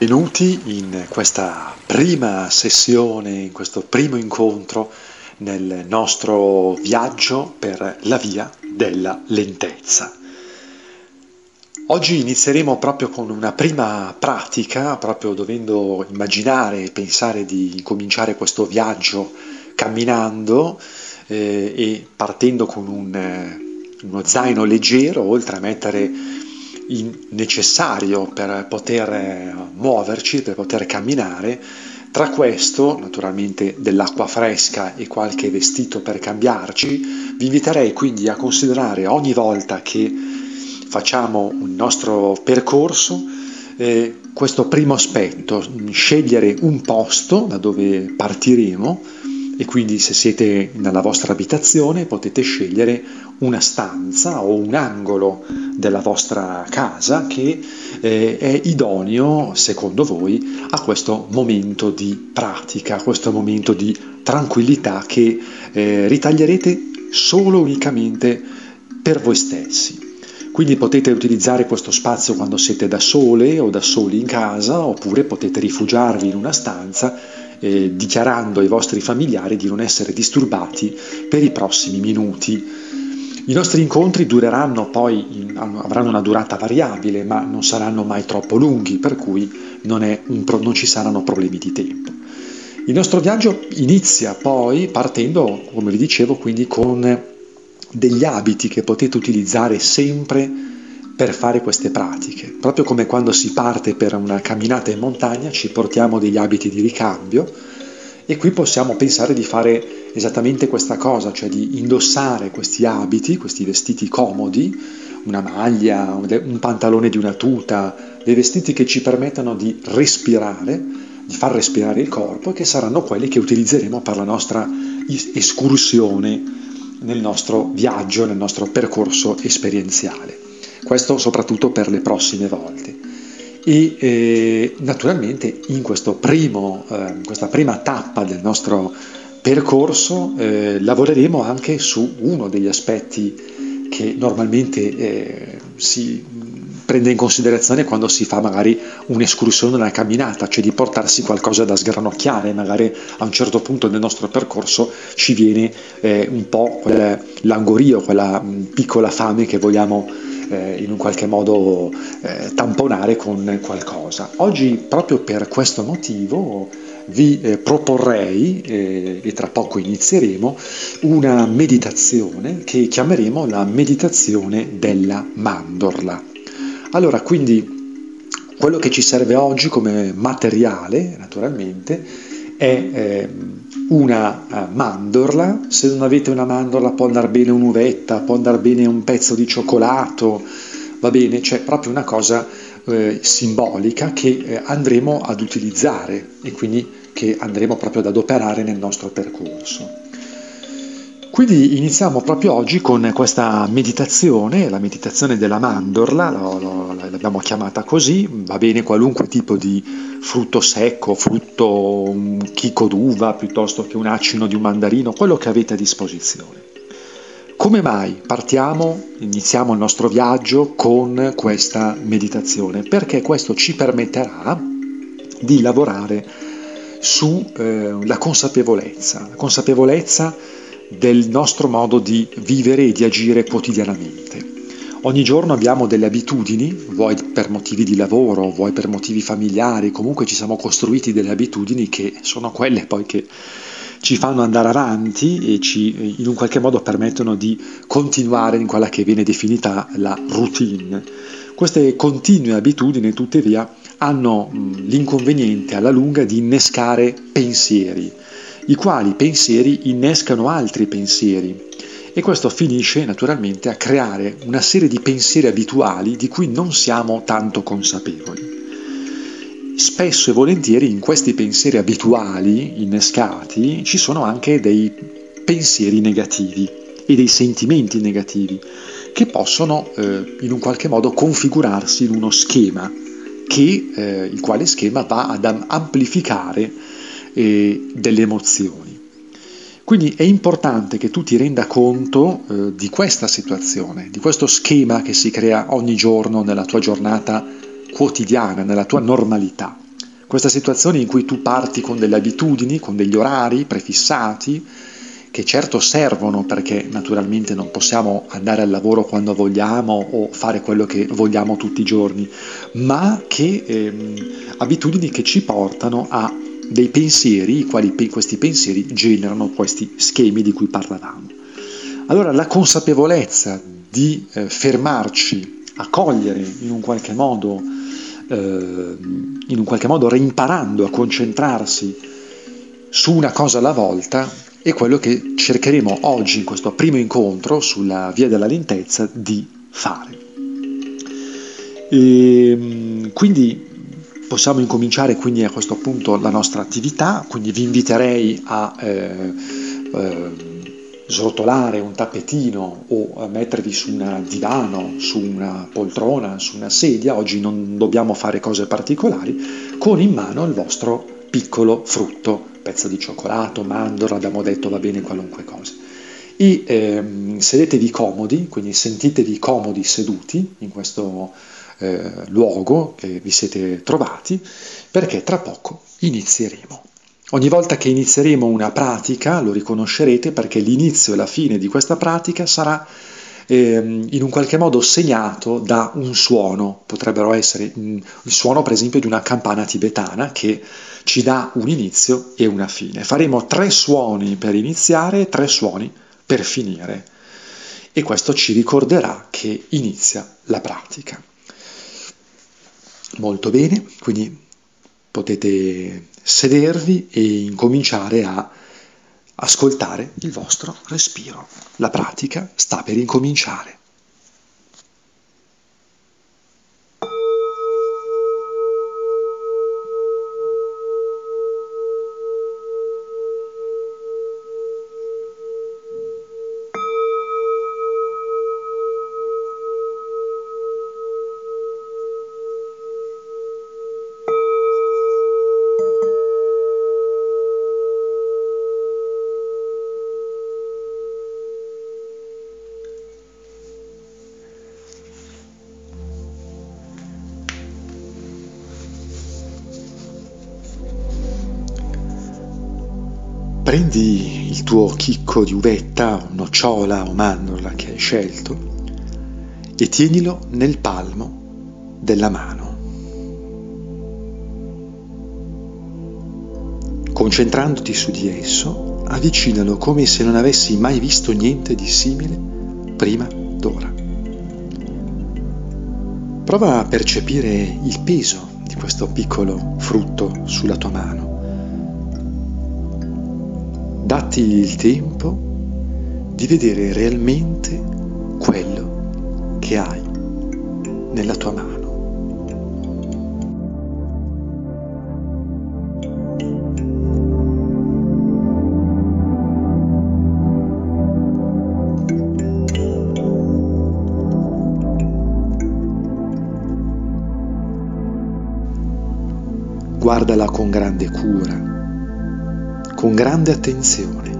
Benvenuti in questa prima sessione, in questo primo incontro nel nostro viaggio per la via della lentezza. Oggi inizieremo proprio con una prima pratica, proprio dovendo immaginare e pensare di cominciare questo viaggio camminando eh, e partendo con un, eh, uno zaino leggero, oltre a mettere necessario per poter eh, muoverci, per poter camminare. Tra questo, naturalmente, dell'acqua fresca e qualche vestito per cambiarci, vi inviterei quindi a considerare ogni volta che facciamo il nostro percorso eh, questo primo aspetto, scegliere un posto da dove partiremo e quindi se siete nella vostra abitazione potete scegliere una stanza o un angolo della vostra casa che eh, è idoneo, secondo voi, a questo momento di pratica, a questo momento di tranquillità che eh, ritaglierete solo unicamente per voi stessi. Quindi potete utilizzare questo spazio quando siete da sole o da soli in casa, oppure potete rifugiarvi in una stanza eh, dichiarando ai vostri familiari di non essere disturbati per i prossimi minuti. I nostri incontri dureranno poi, avranno una durata variabile, ma non saranno mai troppo lunghi, per cui non, un, non ci saranno problemi di tempo. Il nostro viaggio inizia poi partendo, come vi dicevo, quindi con degli abiti che potete utilizzare sempre per fare queste pratiche. Proprio come quando si parte per una camminata in montagna ci portiamo degli abiti di ricambio e qui possiamo pensare di fare esattamente questa cosa, cioè di indossare questi abiti, questi vestiti comodi, una maglia, un pantalone di una tuta, dei vestiti che ci permettano di respirare, di far respirare il corpo e che saranno quelli che utilizzeremo per la nostra escursione nel nostro viaggio, nel nostro percorso esperienziale questo soprattutto per le prossime volte. E eh, naturalmente in primo, eh, questa prima tappa del nostro percorso eh, lavoreremo anche su uno degli aspetti che normalmente eh, si prende in considerazione quando si fa magari un'escursione, una camminata, cioè di portarsi qualcosa da sgranocchiare, magari a un certo punto del nostro percorso ci viene eh, un po' quel langorio, quella mh, piccola fame che vogliamo eh, in un qualche modo eh, tamponare con qualcosa. Oggi proprio per questo motivo vi eh, proporrei, eh, e tra poco inizieremo, una meditazione che chiameremo la meditazione della mandorla. Allora, quindi quello che ci serve oggi come materiale, naturalmente, è eh, una mandorla, se non avete una mandorla può andare bene un'uvetta, può andare bene un pezzo di cioccolato, va bene, c'è proprio una cosa eh, simbolica che eh, andremo ad utilizzare e quindi che andremo proprio ad adoperare nel nostro percorso. Quindi iniziamo proprio oggi con questa meditazione, la meditazione della mandorla, l'abbiamo chiamata così, va bene qualunque tipo di frutto secco, frutto un chicco d'uva piuttosto che un acino di un mandarino, quello che avete a disposizione. Come mai partiamo, iniziamo il nostro viaggio con questa meditazione? Perché questo ci permetterà di lavorare sulla eh, consapevolezza, la consapevolezza del nostro modo di vivere e di agire quotidianamente. Ogni giorno abbiamo delle abitudini, vuoi per motivi di lavoro, vuoi per motivi familiari, comunque ci siamo costruiti delle abitudini che sono quelle poi che ci fanno andare avanti e ci in un qualche modo permettono di continuare in quella che viene definita la routine. Queste continue abitudini tuttavia hanno l'inconveniente alla lunga di innescare pensieri, i quali pensieri innescano altri pensieri e questo finisce naturalmente a creare una serie di pensieri abituali di cui non siamo tanto consapevoli. Spesso e volentieri in questi pensieri abituali innescati ci sono anche dei pensieri negativi e dei sentimenti negativi che possono eh, in un qualche modo configurarsi in uno schema che, eh, il quale schema va ad amplificare eh, delle emozioni. Quindi è importante che tu ti renda conto eh, di questa situazione, di questo schema che si crea ogni giorno nella tua giornata quotidiana, nella tua normalità. questa situazione in cui tu parti con delle abitudini, con degli orari prefissati, che certo servono perché naturalmente non possiamo andare al lavoro quando vogliamo o fare quello che vogliamo tutti i giorni, ma che ehm, abitudini che ci portano a dei pensieri, i quali questi pensieri generano questi schemi di cui parlavamo. Allora la consapevolezza di eh, fermarci a cogliere in un qualche modo, in un qualche modo reimparando a concentrarsi su una cosa alla volta, è quello che cercheremo oggi in questo primo incontro sulla via della lentezza di fare. E, ehm, quindi possiamo incominciare quindi a questo punto la nostra attività, quindi vi inviterei a eh, eh, srotolare un tappetino o mettervi su un divano, su una poltrona, su una sedia, oggi non dobbiamo fare cose particolari, con in mano il vostro piccolo frutto, pezzo di cioccolato, mandorla, abbiamo detto va bene qualunque cosa. E ehm, sedetevi comodi, quindi sentitevi comodi seduti in questo eh, luogo che vi siete trovati, perché tra poco inizieremo. Ogni volta che inizieremo una pratica lo riconoscerete perché l'inizio e la fine di questa pratica sarà eh, in un qualche modo segnato da un suono, potrebbero essere mh, mm, il suono per esempio di una campana tibetana che ci dà un inizio e una fine. Faremo tre suoni per iniziare e tre suoni per finire e questo ci ricorderà che inizia la pratica. Molto bene, quindi potete sedervi e incominciare a ascoltare il vostro respiro. La pratica sta per incominciare. Prendi il tuo chicco di uvetta nocciola o mandorla che hai scelto e tienilo nel palmo della mano. Concentrandoti su di esso, avvicinalo come se non avessi mai visto niente di simile prima d'ora. Prova a percepire il peso di questo piccolo frutto sulla tua mano datti il tempo di vedere realmente quello che hai nella tua mano. Guardala con grande cura con grande attenzione.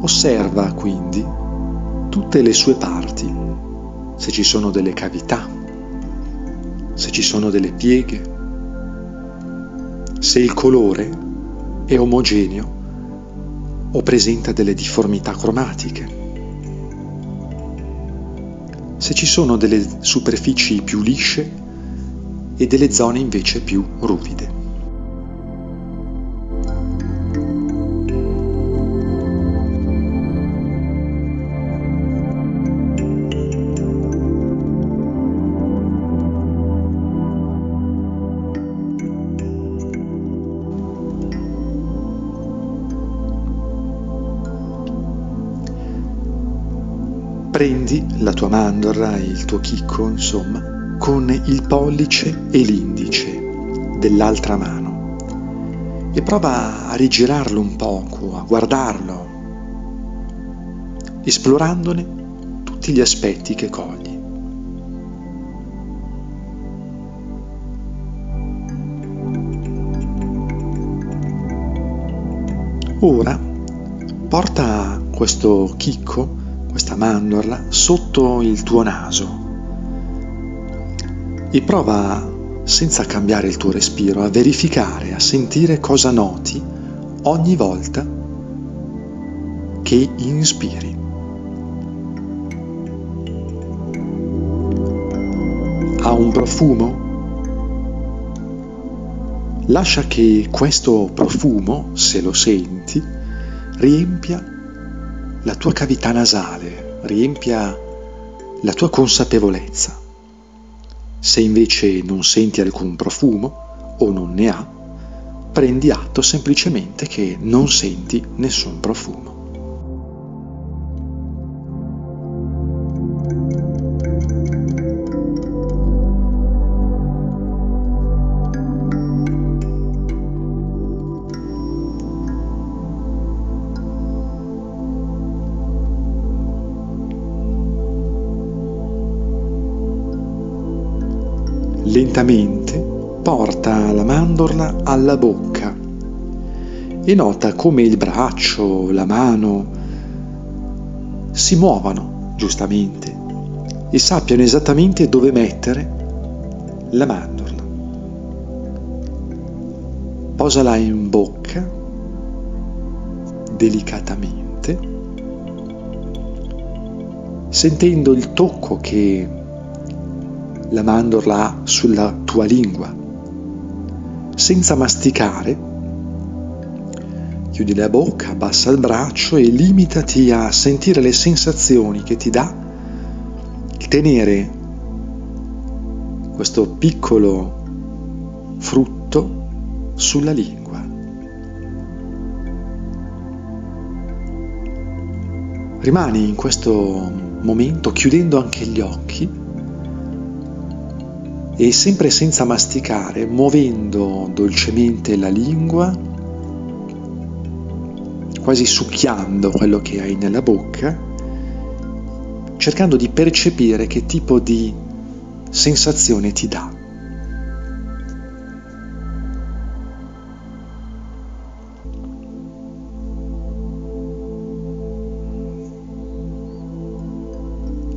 Osserva quindi tutte le sue parti, se ci sono delle cavità, se ci sono delle pieghe, se il colore è omogeneo o presenta delle difformità cromatiche, se ci sono delle superfici più lisce e delle zone invece più ruvide. La tua mandorla il tuo chicco, insomma, con il pollice e l'indice dell'altra mano e prova a rigirarlo un poco, a guardarlo, esplorandone tutti gli aspetti che cogli. Ora porta questo chicco questa mandorla sotto il tuo naso e prova senza cambiare il tuo respiro, a verificare, a sentire cosa noti ogni volta che inspiri. Ha un profumo? Lascia che questo profumo, se lo senti, riempia la tua cavità nasale, riempia la tua consapevolezza. Se invece non senti alcun profumo o non ne ha, prendi atto semplicemente che non senti nessun profumo. Lentamente porta la mandorla alla bocca e nota come il braccio, la mano si muovano giustamente e sappiano esattamente dove mettere la mandorla. Posala in bocca delicatamente, sentendo il tocco che la mandorla ha sulla tua lingua. Senza masticare, chiudi la bocca, abbassa il braccio e limitati a sentire le sensazioni che ti dà il tenere questo piccolo frutto sulla lingua. Rimani in questo momento chiudendo anche gli occhi e sempre senza masticare, muovendo dolcemente la lingua, quasi succhiando quello che hai nella bocca, cercando di percepire che tipo di sensazione ti dà.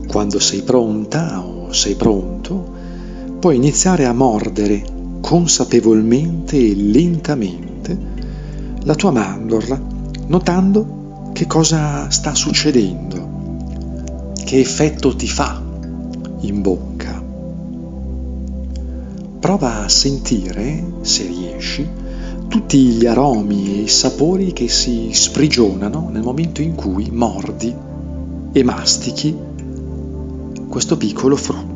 Quando sei pronta o sei pronto, puoi iniziare a mordere consapevolmente e lentamente la tua mandorla, notando che cosa sta succedendo, che effetto ti fa in bocca. Prova a sentire, se riesci, tutti gli aromi e i sapori che si sprigionano nel momento in cui mordi e mastichi questo piccolo frutto.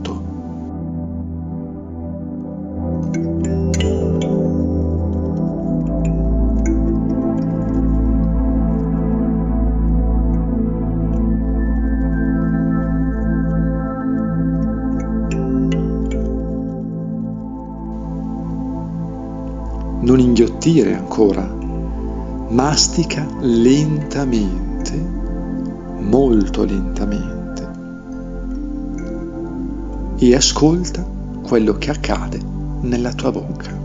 Inghiottire ancora, mastica lentamente, molto lentamente e ascolta quello che accade nella tua bocca.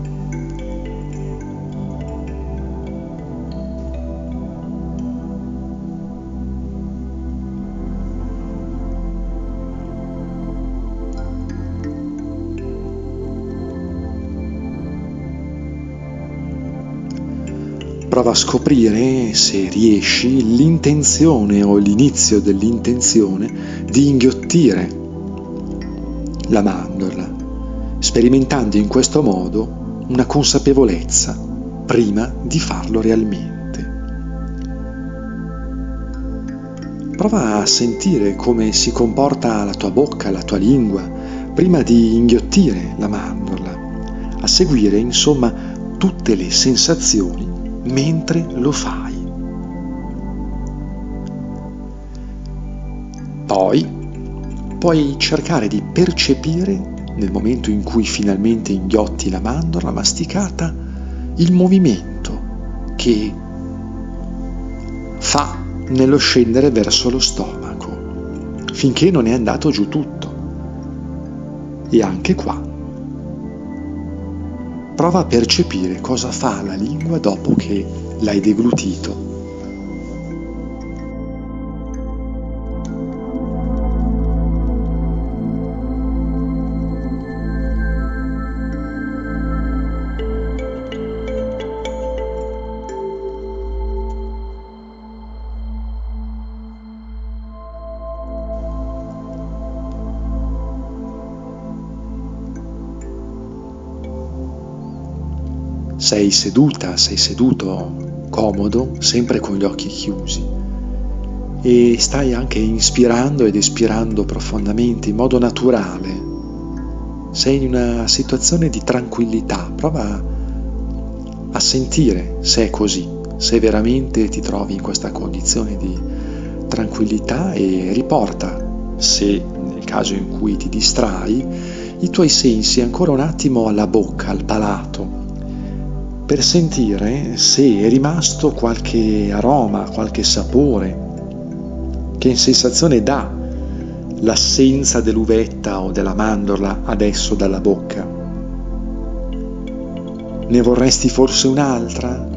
A scoprire, se riesci, l'intenzione o l'inizio dell'intenzione di inghiottire la mandorla, sperimentando in questo modo una consapevolezza prima di farlo realmente. Prova a sentire come si comporta la tua bocca, la tua lingua, prima di inghiottire la mandorla, a seguire insomma tutte le sensazioni mentre lo fai. Poi puoi cercare di percepire, nel momento in cui finalmente inghiotti la mandorla masticata, il movimento che fa nello scendere verso lo stomaco, finché non è andato giù tutto. E anche qua Prova a percepire cosa fa la lingua dopo che l'hai deglutito. Sei seduta, sei seduto comodo, sempre con gli occhi chiusi. E stai anche inspirando ed espirando profondamente in modo naturale. Sei in una situazione di tranquillità, prova a sentire se è così, se veramente ti trovi in questa condizione di tranquillità e riporta, se nel caso in cui ti distrai, i tuoi sensi ancora un attimo alla bocca, al palato, per sentire se è rimasto qualche aroma, qualche sapore, che sensazione dà l'assenza dell'uvetta o della mandorla adesso dalla bocca. Ne vorresti forse un'altra?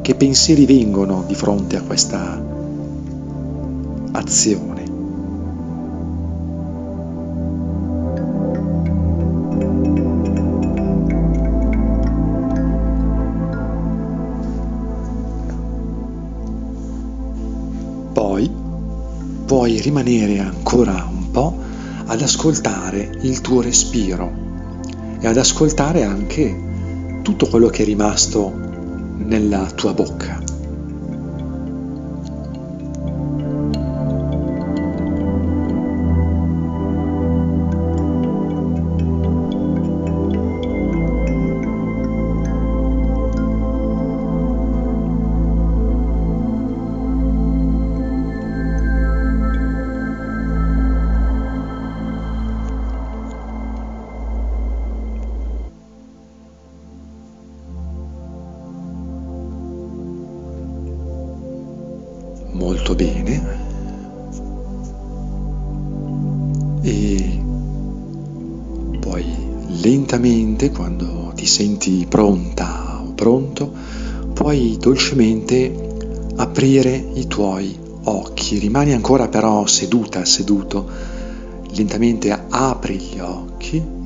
Che pensieri vengono di fronte a questa azione? Puoi rimanere ancora un po' ad ascoltare il tuo respiro e ad ascoltare anche tutto quello che è rimasto nella tua bocca. Bene. E poi lentamente quando ti senti pronta o pronto puoi dolcemente aprire i tuoi occhi. Rimani ancora però seduta seduto. Lentamente apri gli occhi.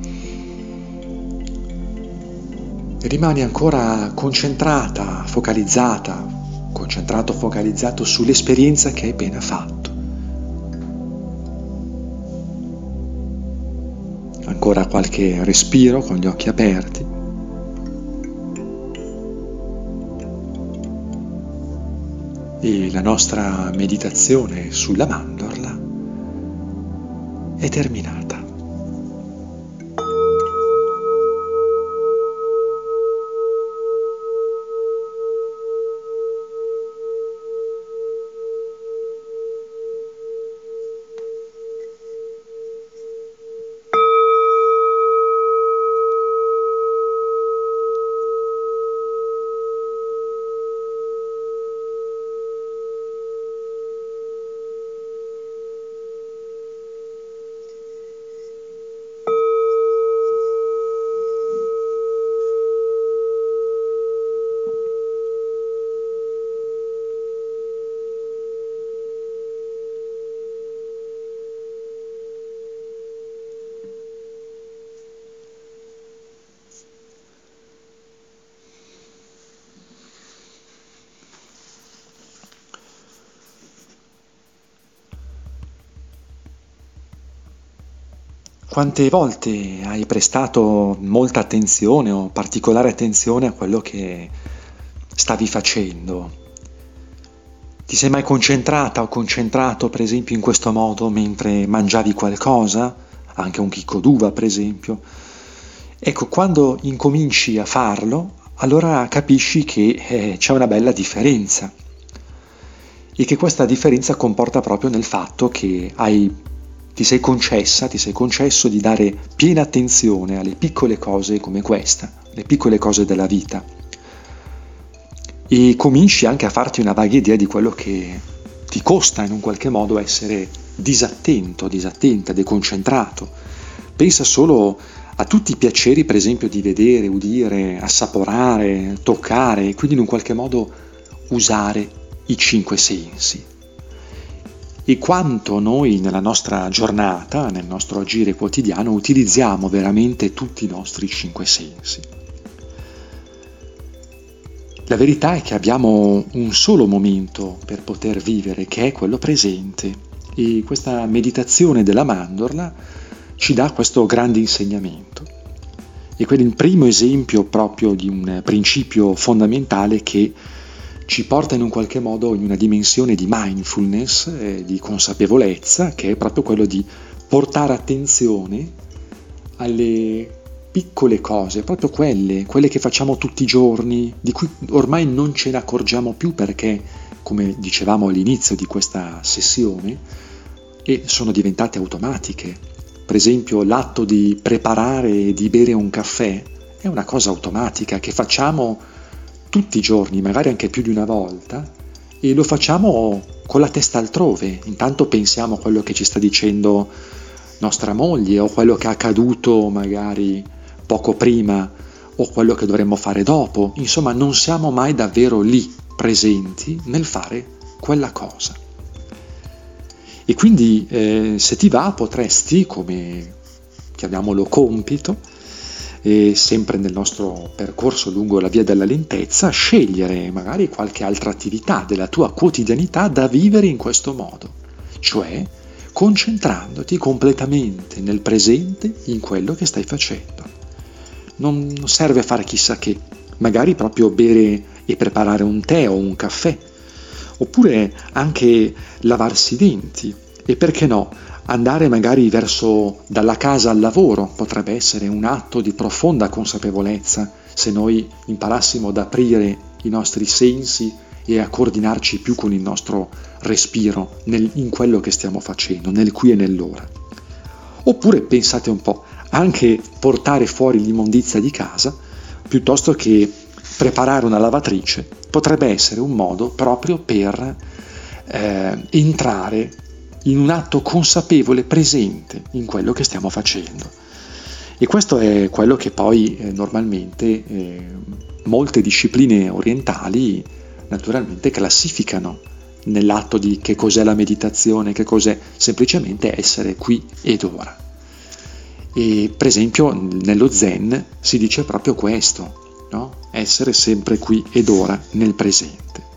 Rimani ancora concentrata focalizzata concentrato, focalizzato sull'esperienza che hai appena fatto. Ancora qualche respiro con gli occhi aperti. E la nostra meditazione sulla mandorla è terminata. Quante volte hai prestato molta attenzione o particolare attenzione a quello che stavi facendo? Ti sei mai concentrata o concentrato, per esempio, in questo modo mentre mangiavi qualcosa? Anche un chicco d'uva, per esempio. Ecco, quando incominci a farlo, allora capisci che eh, c'è una bella differenza e che questa differenza comporta proprio nel fatto che hai ti sei concessa, ti sei concesso di dare piena attenzione alle piccole cose come questa, le piccole cose della vita. E cominci anche a farti una vaga idea di quello che ti costa in un qualche modo essere disattento, disattenta, deconcentrato. Pensa solo a tutti i piaceri, per esempio, di vedere, udire, assaporare, toccare quindi in un qualche modo usare i cinque sensi e quanto noi nella nostra giornata, nel nostro agire quotidiano, utilizziamo veramente tutti i nostri cinque sensi. La verità è che abbiamo un solo momento per poter vivere, che è quello presente, e questa meditazione della mandorla ci dà questo grande insegnamento. E quello il primo esempio proprio di un principio fondamentale che ci porta in un qualche modo in una dimensione di mindfulness, eh, di consapevolezza, che è proprio quello di portare attenzione alle piccole cose, proprio quelle, quelle che facciamo tutti i giorni, di cui ormai non ce ne accorgiamo più perché, come dicevamo all'inizio di questa sessione, sono diventate automatiche. Per esempio l'atto di preparare e di bere un caffè è una cosa automatica che facciamo tutti i giorni, magari anche più di una volta, e lo facciamo con la testa altrove. Intanto pensiamo a quello che ci sta dicendo nostra moglie o quello che è accaduto magari poco prima o quello che dovremmo fare dopo. Insomma, non siamo mai davvero lì presenti nel fare quella cosa. E quindi eh, se ti va potresti, come chiamiamolo compito, e sempre nel nostro percorso lungo la via della lentezza, scegliere magari qualche altra attività della tua quotidianità da vivere in questo modo, cioè concentrandoti completamente nel presente in quello che stai facendo. Non serve fare chissà che, magari proprio bere e preparare un tè o un caffè, oppure anche lavarsi i denti e perché no, Andare magari verso dalla casa al lavoro potrebbe essere un atto di profonda consapevolezza se noi imparassimo ad aprire i nostri sensi e a coordinarci più con il nostro respiro nel, in quello che stiamo facendo, nel qui e nell'ora. Oppure pensate un po', anche portare fuori l'immondizia di casa, piuttosto che preparare una lavatrice, potrebbe essere un modo proprio per eh, entrare in un atto consapevole, presente in quello che stiamo facendo. E questo è quello che poi eh, normalmente eh, molte discipline orientali naturalmente classificano nell'atto di che cos'è la meditazione, che cos'è semplicemente essere qui ed ora. E per esempio nello Zen si dice proprio questo, no? essere sempre qui ed ora nel presente.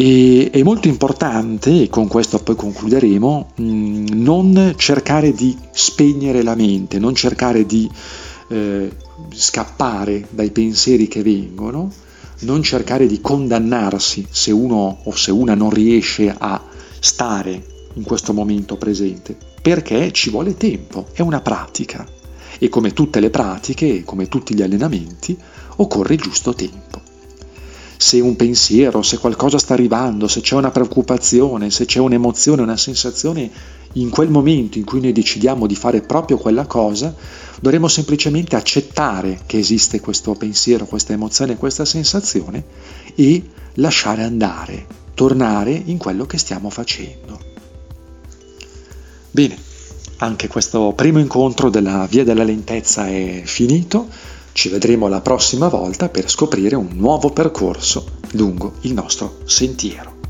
E, è molto importante, e con questo poi concluderemo, non cercare di spegnere la mente, non cercare di eh, scappare dai pensieri che vengono, non cercare di condannarsi se uno o se una non riesce a stare in questo momento presente, perché ci vuole tempo, è una pratica. E come tutte le pratiche, come tutti gli allenamenti, occorre il giusto tempo se un pensiero, se qualcosa sta arrivando, se c'è una preoccupazione, se c'è un'emozione, una sensazione, in quel momento in cui noi decidiamo di fare proprio quella cosa, dovremo semplicemente accettare che esiste questo pensiero, questa emozione, questa sensazione e lasciare andare, tornare in quello che stiamo facendo. Bene, anche questo primo incontro della via della lentezza è finito. Ci vedremo la prossima volta per scoprire un nuovo percorso lungo il nostro sentiero.